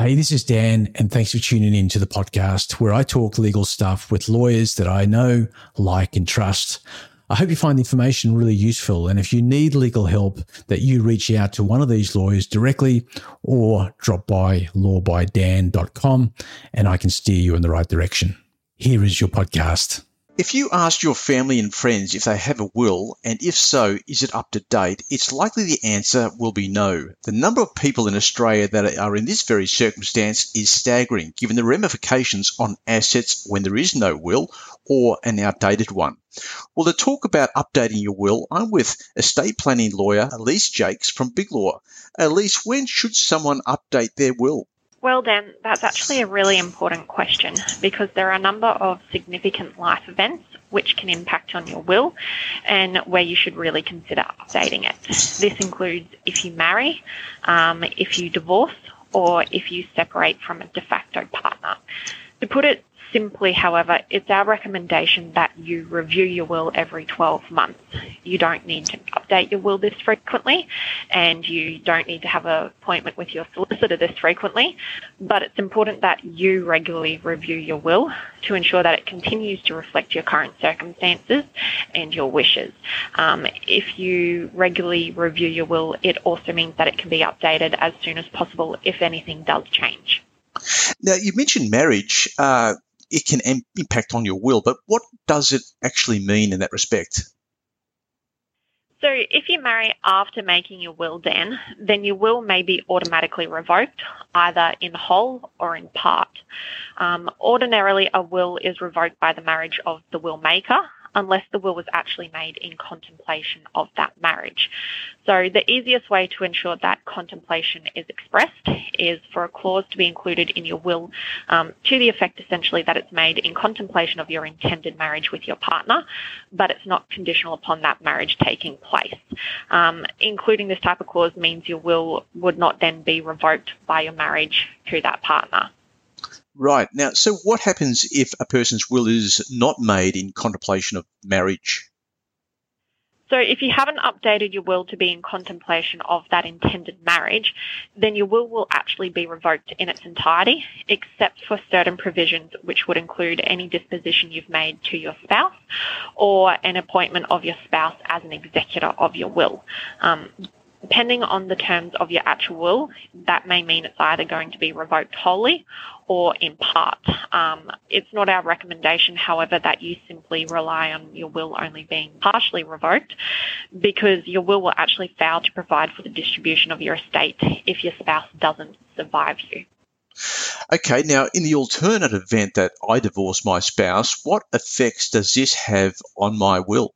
Hey, this is Dan, and thanks for tuning in to the podcast where I talk legal stuff with lawyers that I know, like, and trust. I hope you find the information really useful. And if you need legal help, that you reach out to one of these lawyers directly or drop by lawbydan.com and I can steer you in the right direction. Here is your podcast. If you asked your family and friends if they have a will, and if so, is it up to date, it's likely the answer will be no. The number of people in Australia that are in this very circumstance is staggering, given the ramifications on assets when there is no will or an outdated one. Well, to talk about updating your will, I'm with estate planning lawyer Elise Jakes from Big Law. Elise, when should someone update their will? Well, Dan, that's actually a really important question because there are a number of significant life events which can impact on your will and where you should really consider updating it. This includes if you marry, um, if you divorce, or if you separate from a de facto partner. To put it Simply, however, it's our recommendation that you review your will every 12 months. You don't need to update your will this frequently, and you don't need to have an appointment with your solicitor this frequently, but it's important that you regularly review your will to ensure that it continues to reflect your current circumstances and your wishes. Um, if you regularly review your will, it also means that it can be updated as soon as possible if anything does change. Now, you mentioned marriage. Uh, it can impact on your will. But what does it actually mean in that respect? So, if you marry after making your will, then, then your will may be automatically revoked, either in whole or in part. Um, ordinarily, a will is revoked by the marriage of the will maker, unless the will was actually made in contemplation of that marriage. So the easiest way to ensure that contemplation is expressed is for a clause to be included in your will um, to the effect essentially that it's made in contemplation of your intended marriage with your partner, but it's not conditional upon that marriage taking place. Um, including this type of clause means your will would not then be revoked by your marriage to that partner. Right. Now, so what happens if a person's will is not made in contemplation of marriage? So, if you haven't updated your will to be in contemplation of that intended marriage, then your will will actually be revoked in its entirety, except for certain provisions, which would include any disposition you've made to your spouse or an appointment of your spouse as an executor of your will. Um, depending on the terms of your actual will, that may mean it's either going to be revoked wholly or in part. Um, it's not our recommendation, however, that you simply rely on your will only being partially revoked because your will will actually fail to provide for the distribution of your estate if your spouse doesn't survive you. Okay, now in the alternate event that I divorce my spouse, what effects does this have on my will?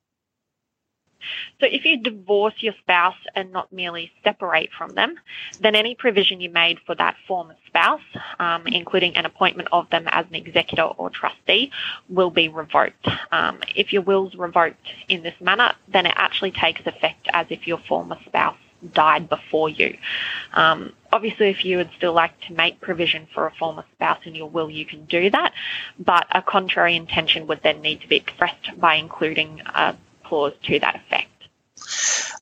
So if you divorce your spouse and not merely separate from them, then any provision you made for that former spouse, um, including an appointment of them as an executor or trustee, will be revoked. Um, if your will's revoked in this manner, then it actually takes effect as if your former spouse died before you. Um, obviously, if you would still like to make provision for a former spouse in your will, you can do that, but a contrary intention would then need to be expressed by including a clause to that effect.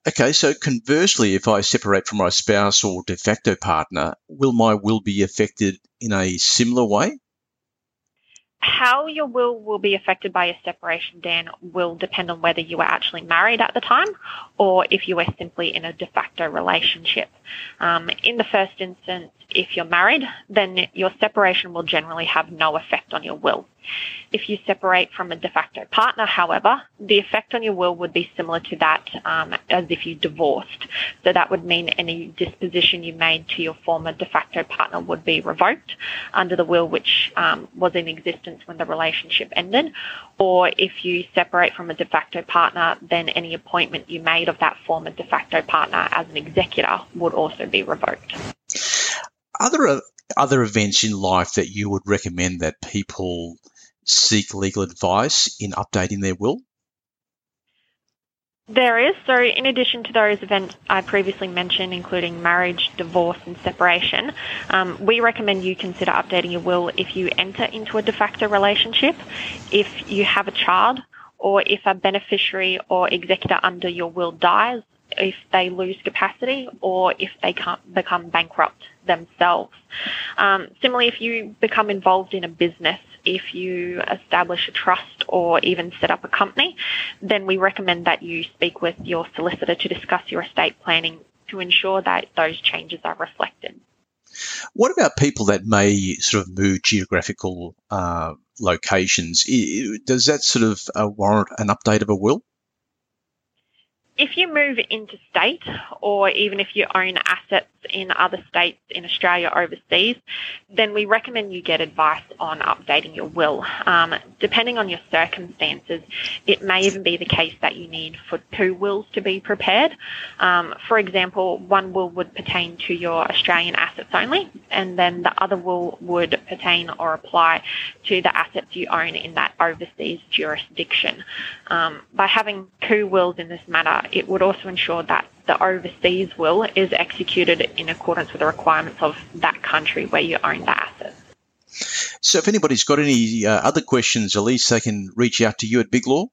Okay, so conversely, if I separate from my spouse or de facto partner, will my will be affected in a similar way? How your will will be affected by your separation, Dan, will depend on whether you were actually married at the time or if you were simply in a de facto relationship. Um, in the first instance, if you're married, then your separation will generally have no effect on your will. If you separate from a de facto partner, however, the effect on your will would be similar to that um, as if you divorced. So that would mean any disposition you made to your former de facto partner would be revoked under the will which um, was in existence when the relationship ended. Or if you separate from a de facto partner, then any appointment you made of that former de facto partner as an executor would also be revoked. Are there other events in life that you would recommend that people seek legal advice in updating their will? There is. So, in addition to those events I previously mentioned, including marriage, divorce, and separation, um, we recommend you consider updating your will if you enter into a de facto relationship, if you have a child, or if a beneficiary or executor under your will dies if they lose capacity or if they become bankrupt themselves. Um, similarly, if you become involved in a business, if you establish a trust or even set up a company, then we recommend that you speak with your solicitor to discuss your estate planning to ensure that those changes are reflected. What about people that may sort of move geographical uh, locations? Does that sort of uh, warrant an update of a will? If you move interstate, or even if you own assets in other states in Australia overseas, then we recommend you get advice on updating your will. Um, depending on your circumstances, it may even be the case that you need for two wills to be prepared. Um, for example, one will would pertain to your Australian assets only, and then the other will would pertain or apply to the assets you own in that overseas jurisdiction. Um, by having two wills in this matter, it would also ensure that the overseas will is executed in accordance with the requirements of that country where you own the assets. So, if anybody's got any uh, other questions, Elise, they can reach out to you at Big Law.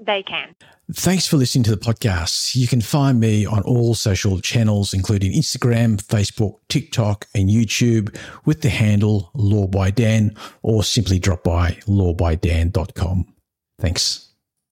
They can. Thanks for listening to the podcast. You can find me on all social channels, including Instagram, Facebook, TikTok, and YouTube with the handle Law by Dan, or simply drop by lawbydan.com. Thanks.